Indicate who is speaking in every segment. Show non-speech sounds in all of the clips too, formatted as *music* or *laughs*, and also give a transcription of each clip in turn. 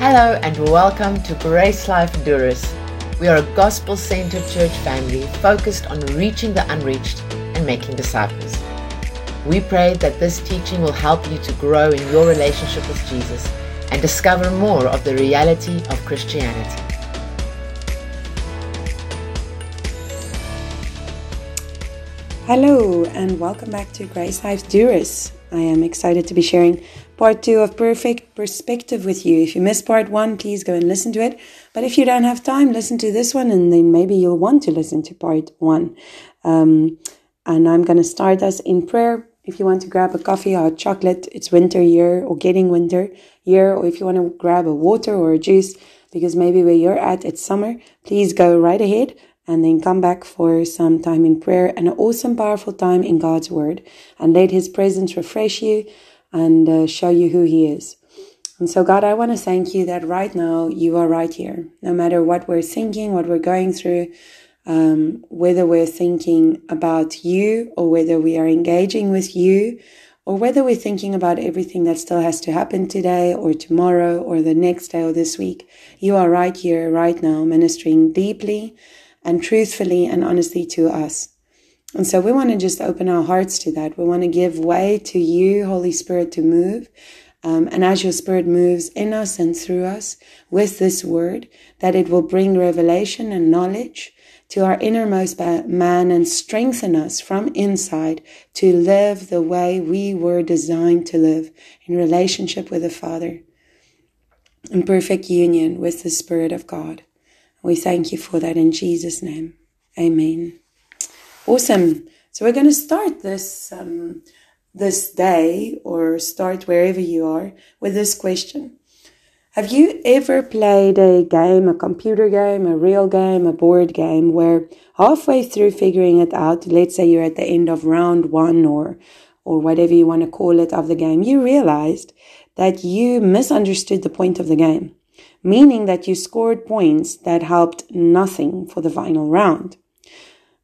Speaker 1: Hello and welcome to GraceLife Durrës. We are a gospel centered church family focused on reaching the unreached and making disciples. We pray that this teaching will help you to grow in your relationship with Jesus and discover more of the reality of Christianity.
Speaker 2: Hello, and welcome back to GraceLife Durrës. I am excited to be sharing part two of Perfect Perspective with you. If you missed part one, please go and listen to it. But if you don't have time, listen to this one, and then maybe you'll want to listen to part one. Um, and I'm going to start us in prayer. If you want to grab a coffee or a chocolate, it's winter year or getting winter year, or if you want to grab a water or a juice, because maybe where you're at, it's summer, please go right ahead and then come back for some time in prayer an awesome, powerful time in God's Word. And let His presence refresh you and uh, show you who He is. And so, God, I want to thank you that right now you are right here. No matter what we're thinking, what we're going through, um, whether we're thinking about you or whether we are engaging with you or whether we're thinking about everything that still has to happen today or tomorrow or the next day or this week, you are right here, right now, ministering deeply and truthfully and honestly to us. And so we want to just open our hearts to that. We want to give way to you, Holy Spirit, to move. Um, and as your Spirit moves in us and through us with this word, that it will bring revelation and knowledge to our innermost man and strengthen us from inside to live the way we were designed to live in relationship with the Father, in perfect union with the Spirit of God. We thank you for that in Jesus' name. Amen. Awesome. So we're going to start this um, this day, or start wherever you are, with this question. Have you ever played a game, a computer game, a real game, a board game, where halfway through figuring it out, let's say you're at the end of round one or or whatever you want to call it of the game, you realized that you misunderstood the point of the game meaning that you scored points that helped nothing for the final round.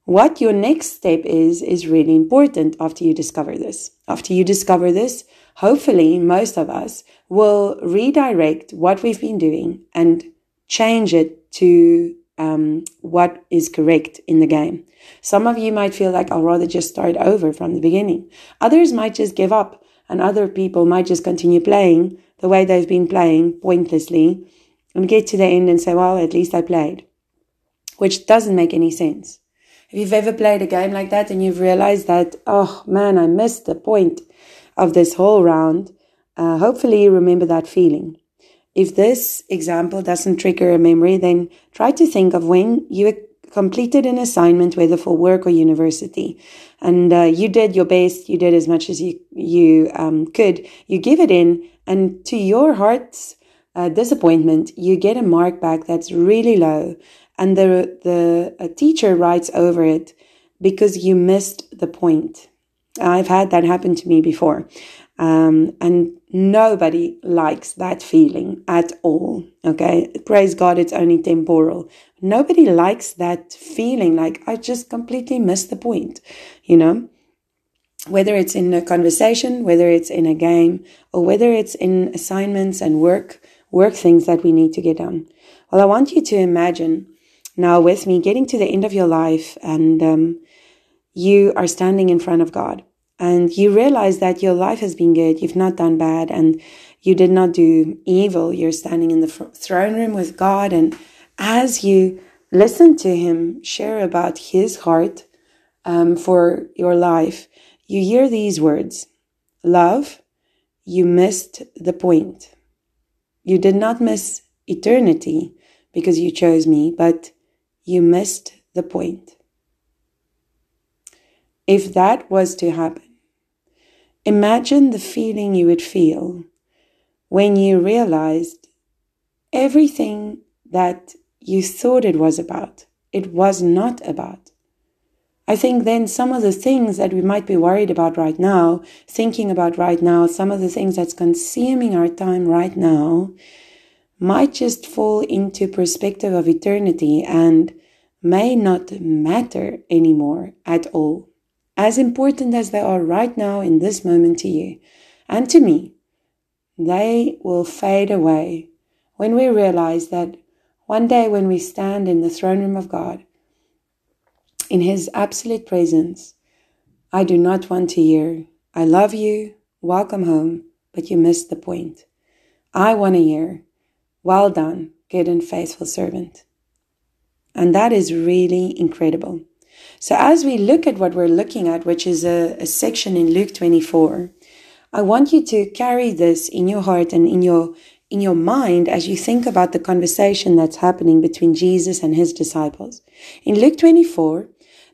Speaker 2: What your next step is, is really important after you discover this. After you discover this, hopefully most of us will redirect what we've been doing and change it to um, what is correct in the game. Some of you might feel like I'll rather just start over from the beginning. Others might just give up and other people might just continue playing the way they've been playing pointlessly and get to the end and say, well, at least I played, which doesn't make any sense. If you've ever played a game like that and you've realized that, oh man, I missed the point of this whole round, uh, hopefully you remember that feeling. If this example doesn't trigger a memory, then try to think of when you completed an assignment, whether for work or university, and uh, you did your best, you did as much as you you um, could. You give it in, and to your heart's uh, disappointment, you get a mark back that's really low, and the the teacher writes over it because you missed the point. I've had that happen to me before, um, and nobody likes that feeling at all. Okay, praise God, it's only temporal. Nobody likes that feeling like I just completely missed the point. You know whether it's in a conversation, whether it's in a game, or whether it's in assignments and work work things that we need to get done. Well, I want you to imagine now with me getting to the end of your life and um, you are standing in front of God and you realize that your life has been good. You've not done bad and you did not do evil. You're standing in the throne room with God. And as you listen to him share about his heart um, for your life, you hear these words Love, you missed the point. You did not miss eternity because you chose me, but you missed the point. If that was to happen, imagine the feeling you would feel when you realized everything that you thought it was about, it was not about. I think then some of the things that we might be worried about right now, thinking about right now, some of the things that's consuming our time right now, might just fall into perspective of eternity and may not matter anymore at all. As important as they are right now in this moment to you and to me, they will fade away when we realize that one day when we stand in the throne room of God, in His absolute presence, I do not want to hear, I love you, welcome home, but you missed the point. I want to hear, well done, good and faithful servant. And that is really incredible. So as we look at what we're looking at, which is a, a section in Luke 24, I want you to carry this in your heart and in your in your mind as you think about the conversation that's happening between Jesus and his disciples. In Luke 24,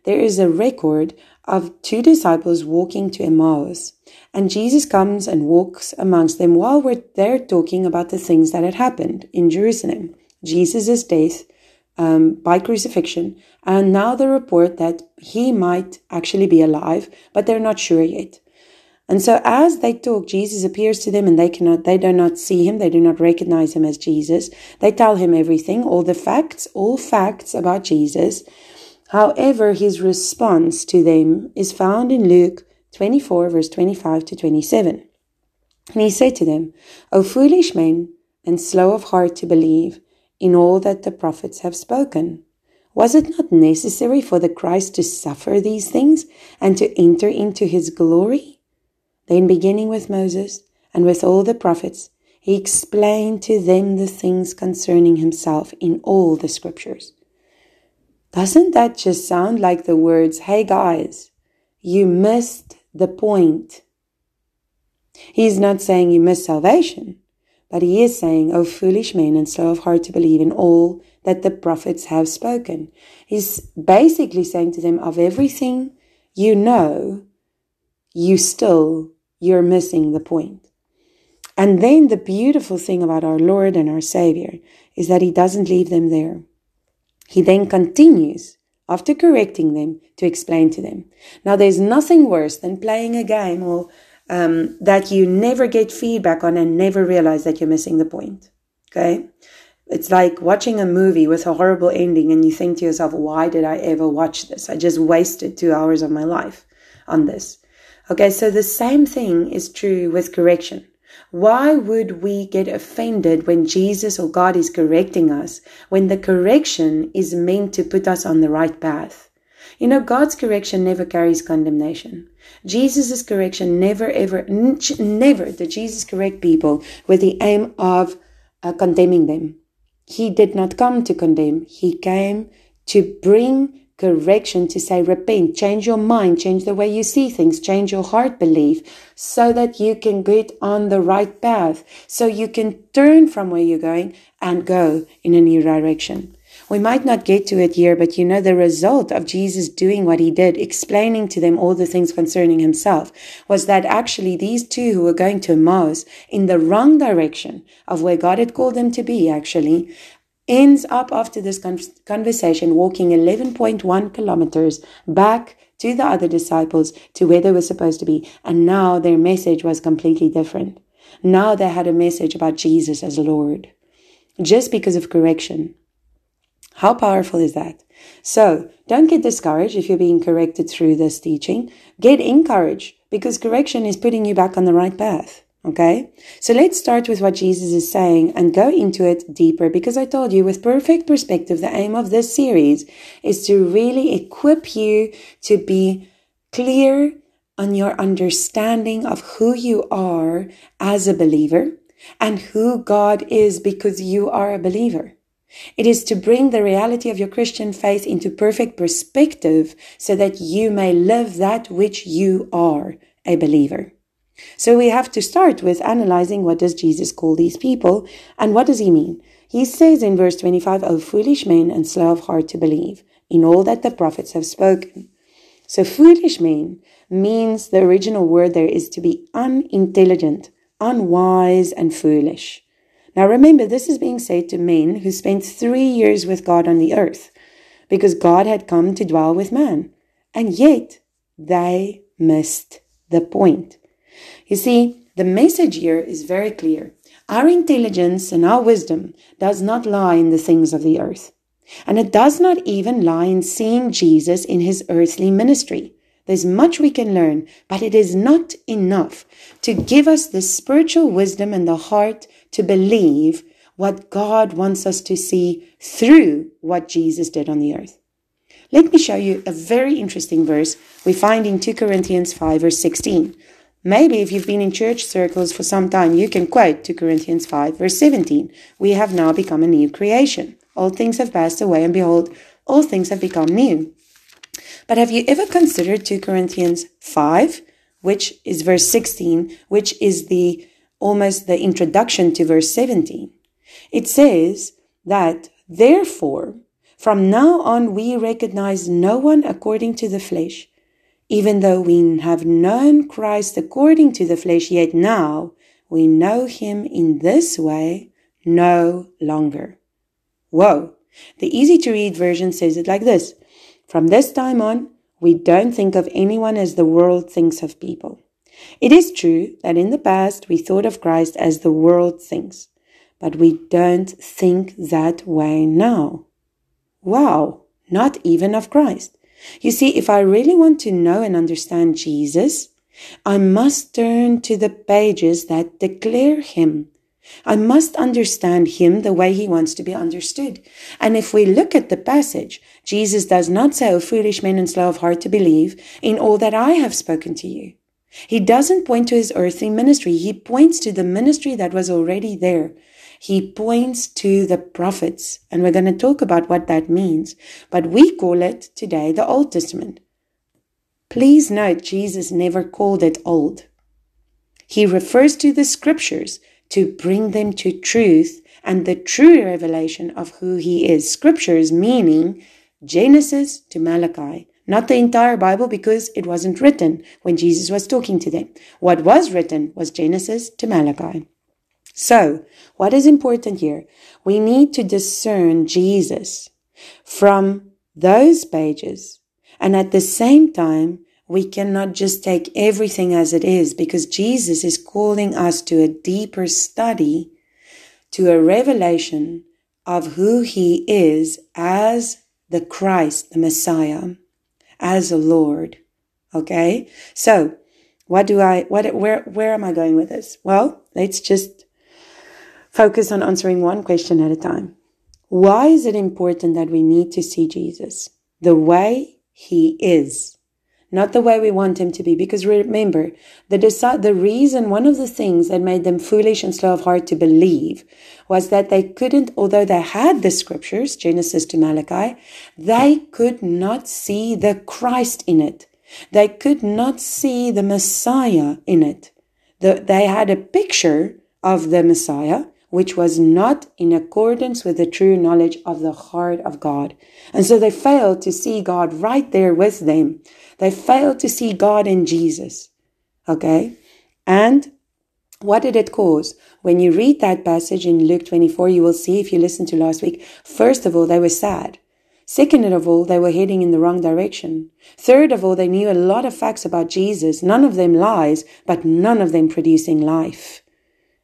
Speaker 2: there is a record of two disciples walking to Emmaus, and Jesus comes and walks amongst them while we're there talking about the things that had happened in Jerusalem. Jesus' death um, by crucifixion, and now the report that he might actually be alive, but they're not sure yet. And so as they talk, Jesus appears to them and they cannot, they do not see him. They do not recognize him as Jesus. They tell him everything, all the facts, all facts about Jesus. However, his response to them is found in Luke 24 verse 25 to 27. And he said to them, O foolish men and slow of heart to believe in all that the prophets have spoken. Was it not necessary for the Christ to suffer these things and to enter into his glory? Then, beginning with Moses and with all the prophets, he explained to them the things concerning himself in all the scriptures. Doesn't that just sound like the words, hey guys, you missed the point? He's not saying you missed salvation, but he is saying, O foolish men and slow of heart to believe in all that the prophets have spoken. He's basically saying to them, of everything you know, you still, you're missing the point. And then the beautiful thing about our Lord and our Savior is that He doesn't leave them there. He then continues, after correcting them, to explain to them. Now, there's nothing worse than playing a game or um, that you never get feedback on and never realize that you're missing the point. Okay? It's like watching a movie with a horrible ending and you think to yourself, why did I ever watch this? I just wasted two hours of my life on this. Okay, so the same thing is true with correction. Why would we get offended when Jesus or God is correcting us when the correction is meant to put us on the right path? You know, God's correction never carries condemnation. Jesus' correction never, ever, never did Jesus correct people with the aim of uh, condemning them. He did not come to condemn. He came to bring correction to say, repent, change your mind, change the way you see things, change your heart belief so that you can get on the right path, so you can turn from where you're going and go in a new direction. We might not get to it here, but you know, the result of Jesus doing what he did, explaining to them all the things concerning himself, was that actually these two who were going to Emmaus in the wrong direction of where God had called them to be, actually, ends up after this conversation walking 11.1 kilometers back to the other disciples to where they were supposed to be. And now their message was completely different. Now they had a message about Jesus as Lord. Just because of correction. How powerful is that? So don't get discouraged if you're being corrected through this teaching. Get encouraged because correction is putting you back on the right path. Okay. So let's start with what Jesus is saying and go into it deeper because I told you with perfect perspective, the aim of this series is to really equip you to be clear on your understanding of who you are as a believer and who God is because you are a believer. It is to bring the reality of your Christian faith into perfect perspective so that you may live that which you are a believer. So we have to start with analyzing what does Jesus call these people and what does he mean? He says in verse 25, O foolish men and slow of heart to believe in all that the prophets have spoken. So foolish men means the original word there is to be unintelligent, unwise and foolish. Now remember, this is being said to men who spent three years with God on the earth, because God had come to dwell with man. And yet, they missed the point. You see, the message here is very clear. Our intelligence and our wisdom does not lie in the things of the earth. And it does not even lie in seeing Jesus in his earthly ministry. There's much we can learn, but it is not enough to give us the spiritual wisdom and the heart to believe what God wants us to see through what Jesus did on the earth. Let me show you a very interesting verse we find in 2 Corinthians 5, verse 16. Maybe if you've been in church circles for some time, you can quote 2 Corinthians 5, verse 17. We have now become a new creation. All things have passed away, and behold, all things have become new. But have you ever considered 2 Corinthians 5, which is verse 16, which is the almost the introduction to verse 17? It says that, therefore, from now on, we recognize no one according to the flesh. Even though we have known Christ according to the flesh, yet now we know him in this way no longer. Whoa! The easy to read version says it like this From this time on, we don't think of anyone as the world thinks of people. It is true that in the past we thought of Christ as the world thinks, but we don't think that way now. Wow, not even of Christ. You see, if I really want to know and understand Jesus, I must turn to the pages that declare him. I must understand him the way he wants to be understood. And if we look at the passage, Jesus does not say, O foolish men and slow of heart to believe in all that I have spoken to you. He doesn't point to his earthly ministry. He points to the ministry that was already there he points to the prophets, and we're going to talk about what that means. But we call it today the Old Testament. Please note, Jesus never called it old. He refers to the scriptures to bring them to truth and the true revelation of who he is. Scriptures meaning Genesis to Malachi, not the entire Bible because it wasn't written when Jesus was talking to them. What was written was Genesis to Malachi. So, what is important here? We need to discern Jesus from those pages. And at the same time, we cannot just take everything as it is because Jesus is calling us to a deeper study, to a revelation of who he is as the Christ, the Messiah, as a Lord. Okay. So what do I, what, where, where am I going with this? Well, let's just Focus on answering one question at a time. Why is it important that we need to see Jesus the way he is? Not the way we want him to be. Because remember, the, deci- the reason, one of the things that made them foolish and slow of heart to believe was that they couldn't, although they had the scriptures, Genesis to Malachi, they could not see the Christ in it. They could not see the Messiah in it. The, they had a picture of the Messiah, which was not in accordance with the true knowledge of the heart of God. And so they failed to see God right there with them. They failed to see God in Jesus. Okay? And what did it cause? When you read that passage in Luke 24, you will see if you listened to last week, first of all, they were sad. Second of all, they were heading in the wrong direction. Third of all, they knew a lot of facts about Jesus, none of them lies, but none of them producing life.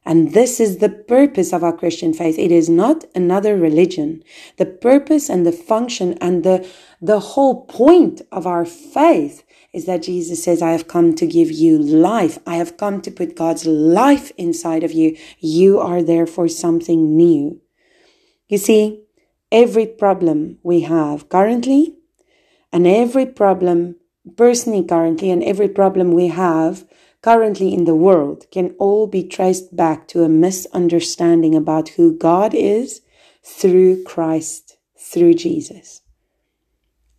Speaker 2: And this is the purpose of our Christian faith. It is not another religion. The purpose and the function and the, the whole point of our faith is that Jesus says, I have come to give you life. I have come to put God's life inside of you. You are there for something new. You see, every problem we have currently and every problem personally currently and every problem we have currently in the world can all be traced back to a misunderstanding about who God is through Christ, through Jesus.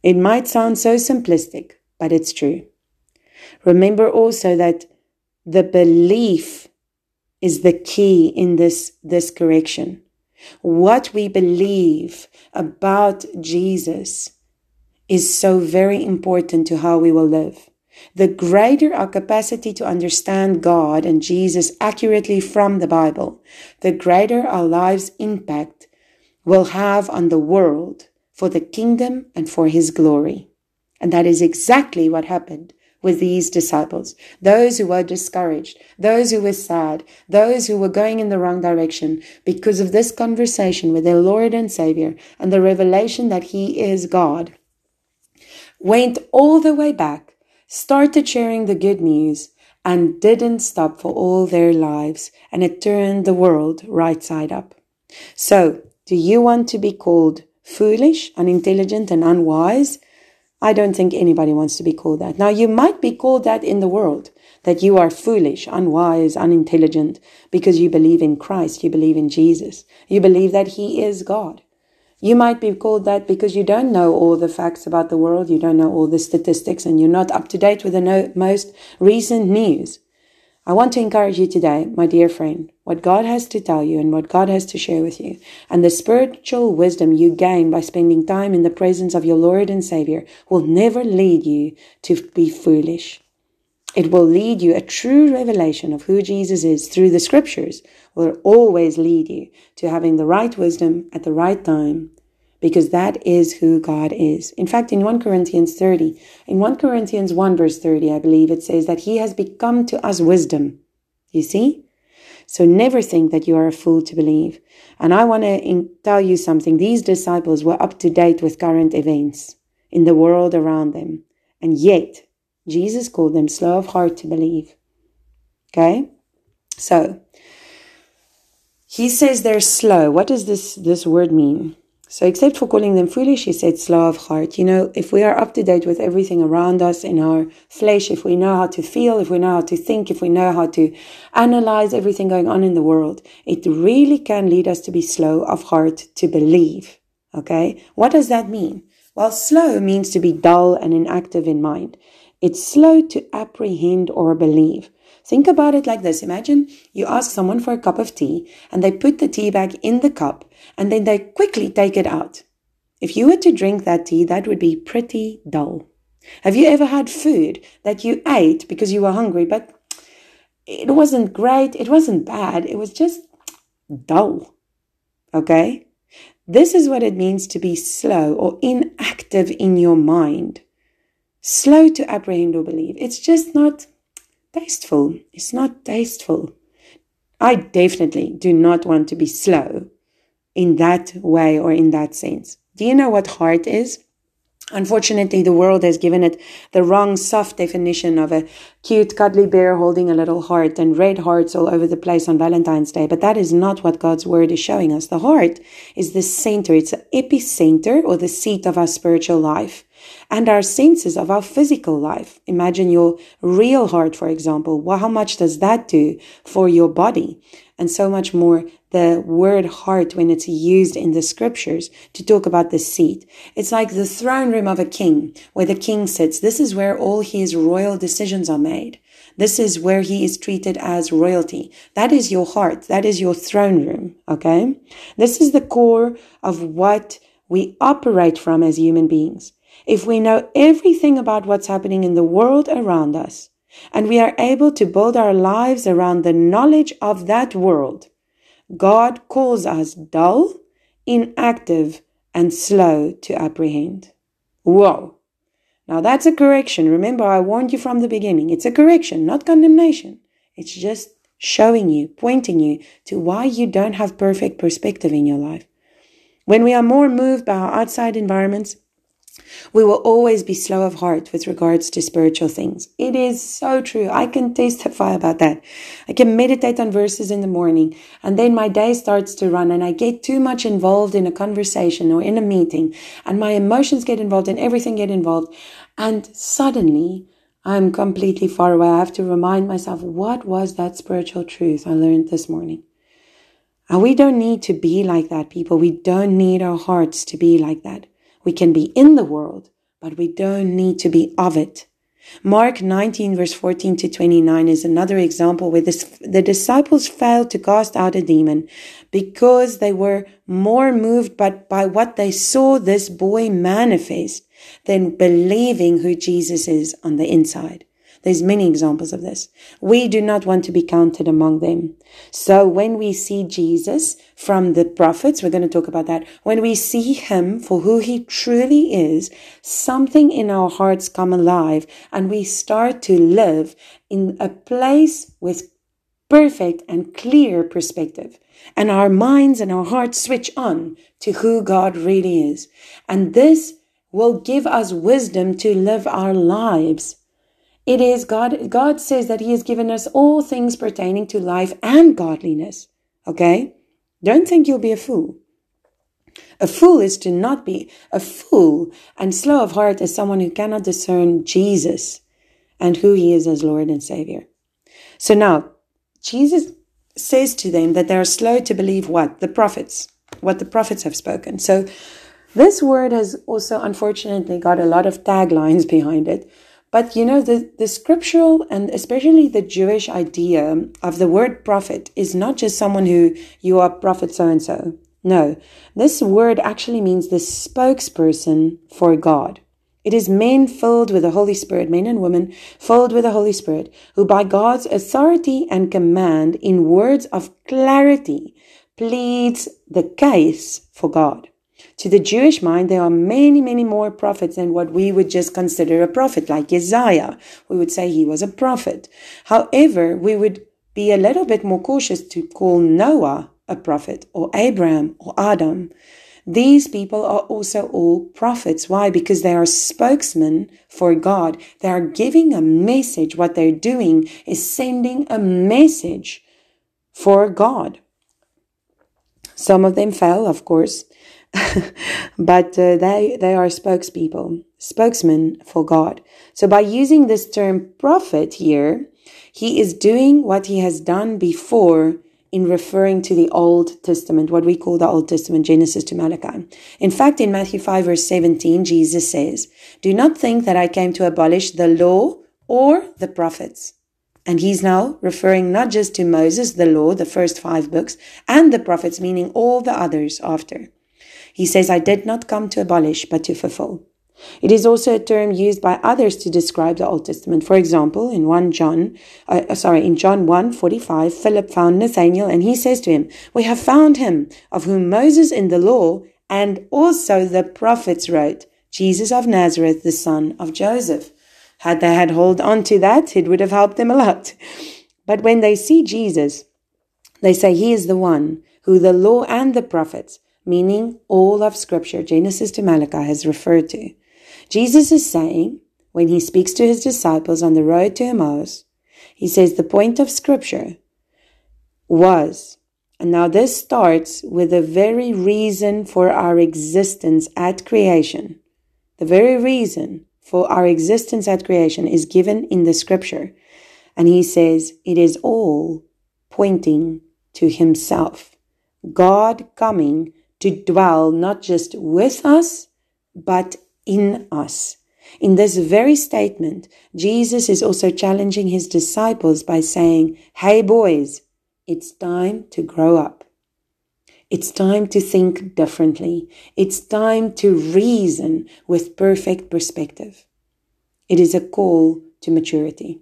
Speaker 2: It might sound so simplistic, but it's true. Remember also that the belief is the key in this, this correction. What we believe about Jesus is so very important to how we will live. The greater our capacity to understand God and Jesus accurately from the Bible, the greater our lives' impact will have on the world for the kingdom and for his glory. And that is exactly what happened with these disciples. Those who were discouraged, those who were sad, those who were going in the wrong direction because of this conversation with their Lord and Savior and the revelation that He is God, went all the way back started sharing the good news and didn't stop for all their lives, and it turned the world right side up. So, do you want to be called foolish, unintelligent, and unwise? I don't think anybody wants to be called that. Now, you might be called that in the world, that you are foolish, unwise, unintelligent, because you believe in Christ, you believe in Jesus, you believe that He is God. You might be called that because you don't know all the facts about the world, you don't know all the statistics, and you're not up to date with the no- most recent news. I want to encourage you today, my dear friend, what God has to tell you and what God has to share with you, and the spiritual wisdom you gain by spending time in the presence of your Lord and Savior will never lead you to be foolish. It will lead you, a true revelation of who Jesus is through the scriptures will always lead you to having the right wisdom at the right time because that is who God is. In fact, in 1 Corinthians 30, in 1 Corinthians 1 verse 30, I believe it says that he has become to us wisdom. You see? So never think that you are a fool to believe. And I want to tell you something. These disciples were up to date with current events in the world around them. And yet, Jesus called them slow of heart to believe. Okay? So, he says they're slow. What does this, this word mean? So, except for calling them foolish, he said slow of heart. You know, if we are up to date with everything around us in our flesh, if we know how to feel, if we know how to think, if we know how to analyze everything going on in the world, it really can lead us to be slow of heart to believe. Okay. What does that mean? Well, slow means to be dull and inactive in mind. It's slow to apprehend or believe. Think about it like this. Imagine you ask someone for a cup of tea and they put the tea bag in the cup and then they quickly take it out. If you were to drink that tea, that would be pretty dull. Have you ever had food that you ate because you were hungry, but it wasn't great, it wasn't bad, it was just dull? Okay? This is what it means to be slow or inactive in your mind. Slow to apprehend or believe. It's just not tasteful. It's not tasteful. I definitely do not want to be slow in that way or in that sense. Do you know what heart is? Unfortunately, the world has given it the wrong soft definition of a cute, cuddly bear holding a little heart and red hearts all over the place on Valentine's Day. But that is not what God's word is showing us. The heart is the center. It's the epicenter or the seat of our spiritual life and our senses of our physical life. Imagine your real heart, for example. Well, how much does that do for your body? And so much more the word heart when it's used in the scriptures to talk about the seat. It's like the throne room of a king where the king sits. This is where all his royal decisions are made. This is where he is treated as royalty. That is your heart. That is your throne room. Okay. This is the core of what we operate from as human beings if we know everything about what's happening in the world around us, and we are able to build our lives around the knowledge of that world, God calls us dull, inactive, and slow to apprehend. Whoa. Now that's a correction. Remember, I warned you from the beginning. It's a correction, not condemnation. It's just showing you, pointing you to why you don't have perfect perspective in your life. When we are more moved by our outside environments, we will always be slow of heart with regards to spiritual things. It is so true. I can testify about that. I can meditate on verses in the morning and then my day starts to run and I get too much involved in a conversation or in a meeting and my emotions get involved and everything get involved. And suddenly I'm completely far away. I have to remind myself, what was that spiritual truth I learned this morning? And we don't need to be like that, people. We don't need our hearts to be like that. We can be in the world, but we don't need to be of it. Mark 19 verse 14 to 29 is another example where this, the disciples failed to cast out a demon because they were more moved by, by what they saw this boy manifest than believing who Jesus is on the inside. There's many examples of this. We do not want to be counted among them. So when we see Jesus from the prophets, we're going to talk about that. When we see him for who he truly is, something in our hearts come alive and we start to live in a place with perfect and clear perspective. And our minds and our hearts switch on to who God really is. And this will give us wisdom to live our lives it is God, God says that He has given us all things pertaining to life and godliness. Okay? Don't think you'll be a fool. A fool is to not be. A fool and slow of heart is someone who cannot discern Jesus and who he is as Lord and Savior. So now, Jesus says to them that they are slow to believe what? The prophets, what the prophets have spoken. So this word has also unfortunately got a lot of taglines *laughs* behind it. But you know, the, the scriptural and especially the Jewish idea of the word prophet is not just someone who you are prophet so and so. No, this word actually means the spokesperson for God. It is men filled with the Holy Spirit, men and women filled with the Holy Spirit, who by God's authority and command in words of clarity pleads the case for God. To the Jewish mind, there are many, many more prophets than what we would just consider a prophet, like Isaiah. We would say he was a prophet. However, we would be a little bit more cautious to call Noah a prophet or Abraham or Adam. These people are also all prophets. Why? Because they are spokesmen for God. They are giving a message. What they're doing is sending a message for God. Some of them fell, of course. *laughs* but uh, they they are spokespeople, spokesmen for God. So by using this term prophet here, he is doing what he has done before in referring to the Old Testament, what we call the Old Testament, Genesis to Malachi. In fact, in Matthew 5 verse 17, Jesus says, Do not think that I came to abolish the law or the prophets. And he's now referring not just to Moses, the law, the first five books, and the prophets, meaning all the others after. He says, I did not come to abolish, but to fulfill. It is also a term used by others to describe the Old Testament. For example, in 1 John, uh, uh sorry, in John 1 45, Philip found Nathanael and he says to him, We have found him of whom Moses in the law and also the prophets wrote, Jesus of Nazareth, the son of Joseph. Had they had hold on to that, it would have helped them a lot. But when they see Jesus, they say he is the one who the law and the prophets meaning all of Scripture, Genesis to Malachi, has referred to. Jesus is saying, when he speaks to his disciples on the road to Emmaus, he says the point of Scripture was, and now this starts with the very reason for our existence at creation. The very reason for our existence at creation is given in the Scripture. And he says it is all pointing to himself. God coming to dwell not just with us, but in us. In this very statement, Jesus is also challenging his disciples by saying, Hey boys, it's time to grow up. It's time to think differently. It's time to reason with perfect perspective. It is a call to maturity.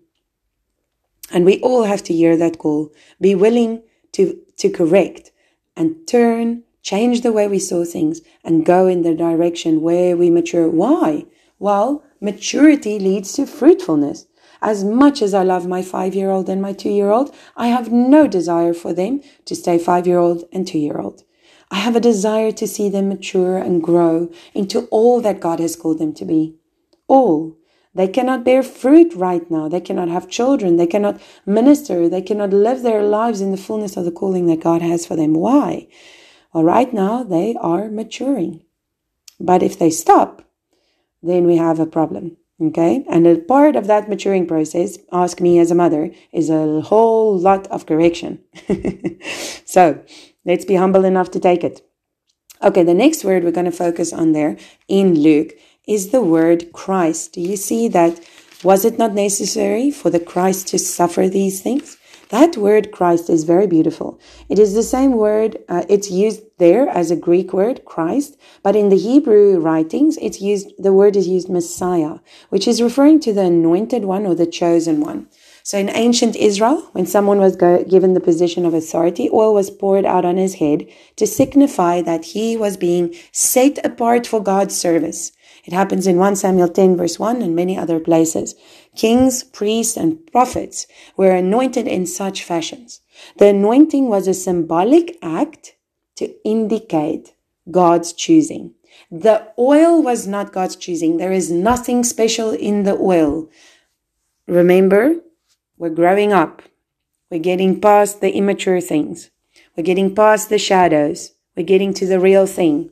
Speaker 2: And we all have to hear that call. Be willing to, to correct and turn change the way we saw things, and go in the direction where we mature. Why? Well, maturity leads to fruitfulness. As much as I love my five year old and my two year old, I have no desire for them to stay five year old and two year old. I have a desire to see them mature and grow into all that God has called them to be. All. They cannot bear fruit right now. They cannot have children. They cannot minister. They cannot live their lives in the fullness of the calling that God has for them. Why? Well, right now they are maturing. But if they stop, then we have a problem. Okay. And a part of that maturing process, ask me as a mother, is a whole lot of correction. *laughs* so let's be humble enough to take it. Okay. The next word we're going to focus on there in Luke is the word Christ. Do you see that? Was it not necessary for the Christ to suffer these things? That word Christ is very beautiful. It is the same word, uh, it's used there as a Greek word, Christ, but in the Hebrew writings, it's used, the word is used Messiah, which is referring to the anointed one or the chosen one. So in ancient Israel, when someone was go- given the position of authority, oil was poured out on his head to signify that he was being set apart for God's service. It happens in 1 Samuel 10 verse 1 and many other places. Kings, priests, and prophets were anointed in such fashions. The anointing was a symbolic act to indicate God's choosing. The oil was not God's choosing. There is nothing special in the oil. Remember, we're growing up. We're getting past the immature things. We're getting past the shadows. We're getting to the real thing.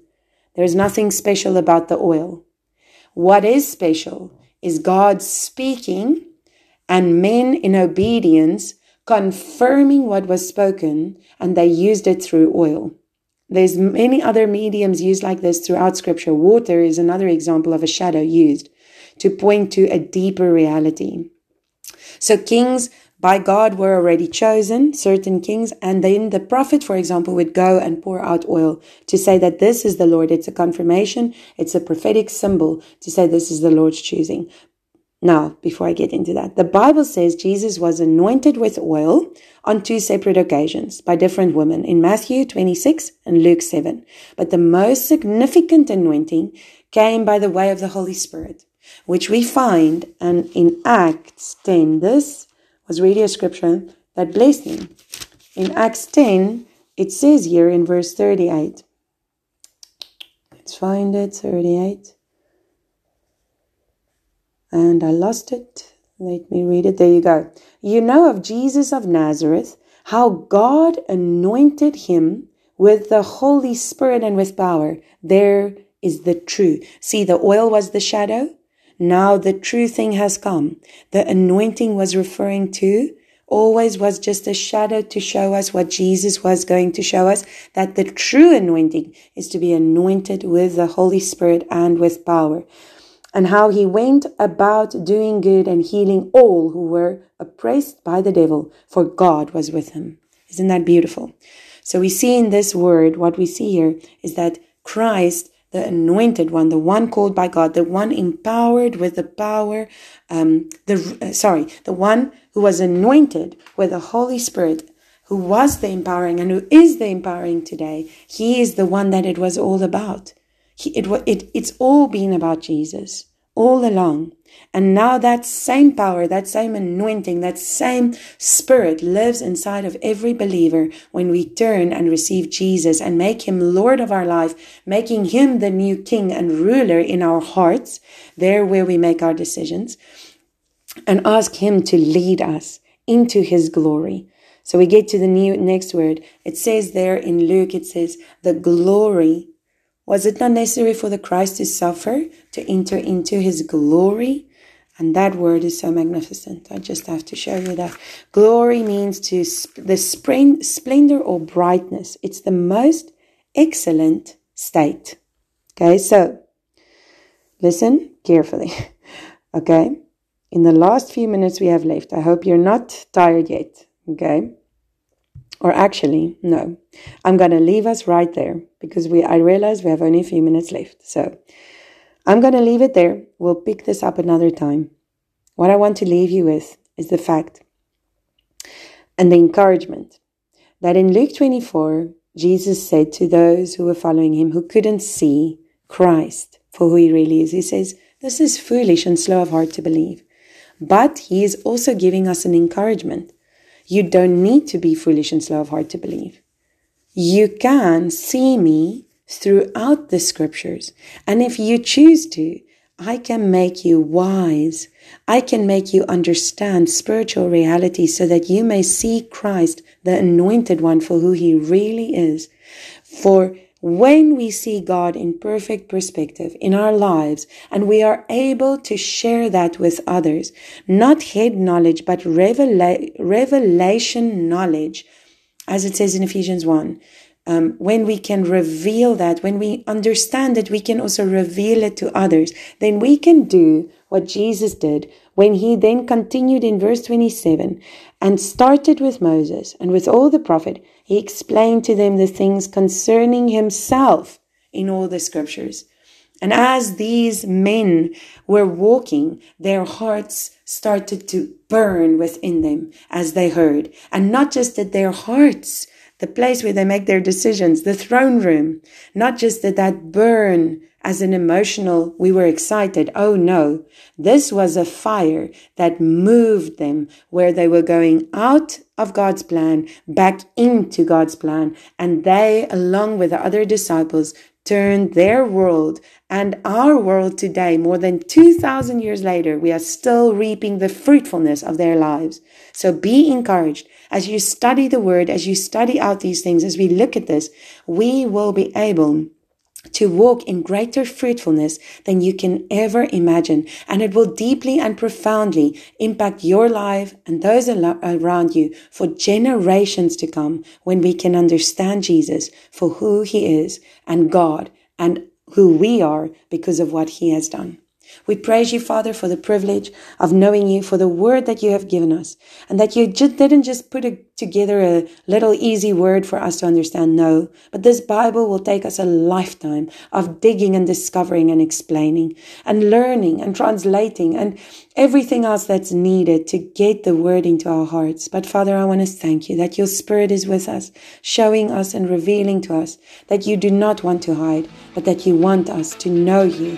Speaker 2: There's nothing special about the oil. What is special is God speaking and men in obedience confirming what was spoken, and they used it through oil. There's many other mediums used like this throughout scripture. Water is another example of a shadow used to point to a deeper reality. So kings by God were already chosen, certain kings, and then the prophet, for example, would go and pour out oil to say that this is the Lord. It's a confirmation. It's a prophetic symbol to say this is the Lord's choosing. Now, before I get into that, the Bible says Jesus was anointed with oil on two separate occasions by different women in Matthew 26 and Luke 7. But the most significant anointing came by the way of the Holy Spirit, which we find and in Acts 10. This was really a scripture that blessed me. In Acts 10, it says here in verse 38. Let's find it, 38 and I lost it. Let me read it. There you go. You know of Jesus of Nazareth, how God anointed him with the Holy Spirit and with power. There is the true. See, the oil was the shadow. Now the true thing has come. The anointing was referring to always was just a shadow to show us what Jesus was going to show us, that the true anointing is to be anointed with the Holy Spirit and with power and how he went about doing good and healing all who were oppressed by the devil, for God was with him. Isn't that beautiful? So we see in this word, what we see here is that Christ, the anointed one, the one called by God, the one empowered with the power, um, the, uh, sorry, the one who was anointed with the Holy Spirit, who was the empowering and who is the empowering today, he is the one that it was all about. He, it, it, it's all been about Jesus all along. And now that same power, that same anointing, that same spirit lives inside of every believer when we turn and receive Jesus and make him Lord of our life, making him the new king and ruler in our hearts, there where we make our decisions, and ask him to lead us into his glory. So we get to the new next word. It says there in Luke, it says, the glory was it not necessary for the Christ to suffer to enter into his glory? And that word is so magnificent. I just have to show you that. Glory means to sp- the spring, splendor or brightness. It's the most excellent state. Okay, so listen carefully. *laughs* okay, in the last few minutes we have left, I hope you're not tired yet. Okay, or actually, no, I'm going to leave us right there because we, I realize we have only a few minutes left. So I'm going to leave it there. We'll pick this up another time. What I want to leave you with is the fact and the encouragement that in Luke 24, Jesus said to those who were following him who couldn't see Christ for who he really is, he says, This is foolish and slow of heart to believe. But he is also giving us an encouragement you don't need to be foolish and slow of heart to believe. You can see me throughout the scriptures. And if you choose to, I can make you wise. I can make you understand spiritual reality so that you may see Christ, the anointed one for who he really is. For when we see God in perfect perspective in our lives and we are able to share that with others, not head knowledge, but revela- revelation knowledge, as it says in Ephesians 1. Um, when we can reveal that, when we understand that we can also reveal it to others, then we can do what Jesus did when he then continued in verse 27 and started with Moses and with all the prophet he explained to them the things concerning himself in all the scriptures. And as these men were walking, their hearts started to burn within them as they heard. And not just that their hearts, the place where they make their decisions, the throne room, not just that that burn as an emotional, we were excited. Oh no, this was a fire that moved them where they were going out of God's plan back into God's plan. And they, along with the other disciples, turned their world and our world today, more than 2,000 years later, we are still reaping the fruitfulness of their lives. So be encouraged as you study the word, as you study out these things, as we look at this, we will be able to walk in greater fruitfulness than you can ever imagine. And it will deeply and profoundly impact your life and those around you for generations to come when we can understand Jesus for who he is and God and who we are because of what he has done. We praise you, Father, for the privilege of knowing you, for the word that you have given us, and that you just didn't just put a, together a little easy word for us to understand. No, but this Bible will take us a lifetime of digging and discovering and explaining and learning and translating and everything else that's needed to get the word into our hearts. But Father, I want to thank you that your spirit is with us, showing us and revealing to us that you do not want to hide, but that you want us to know you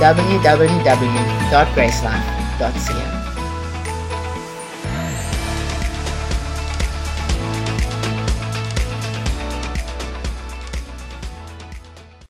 Speaker 1: www.gracelife.ca.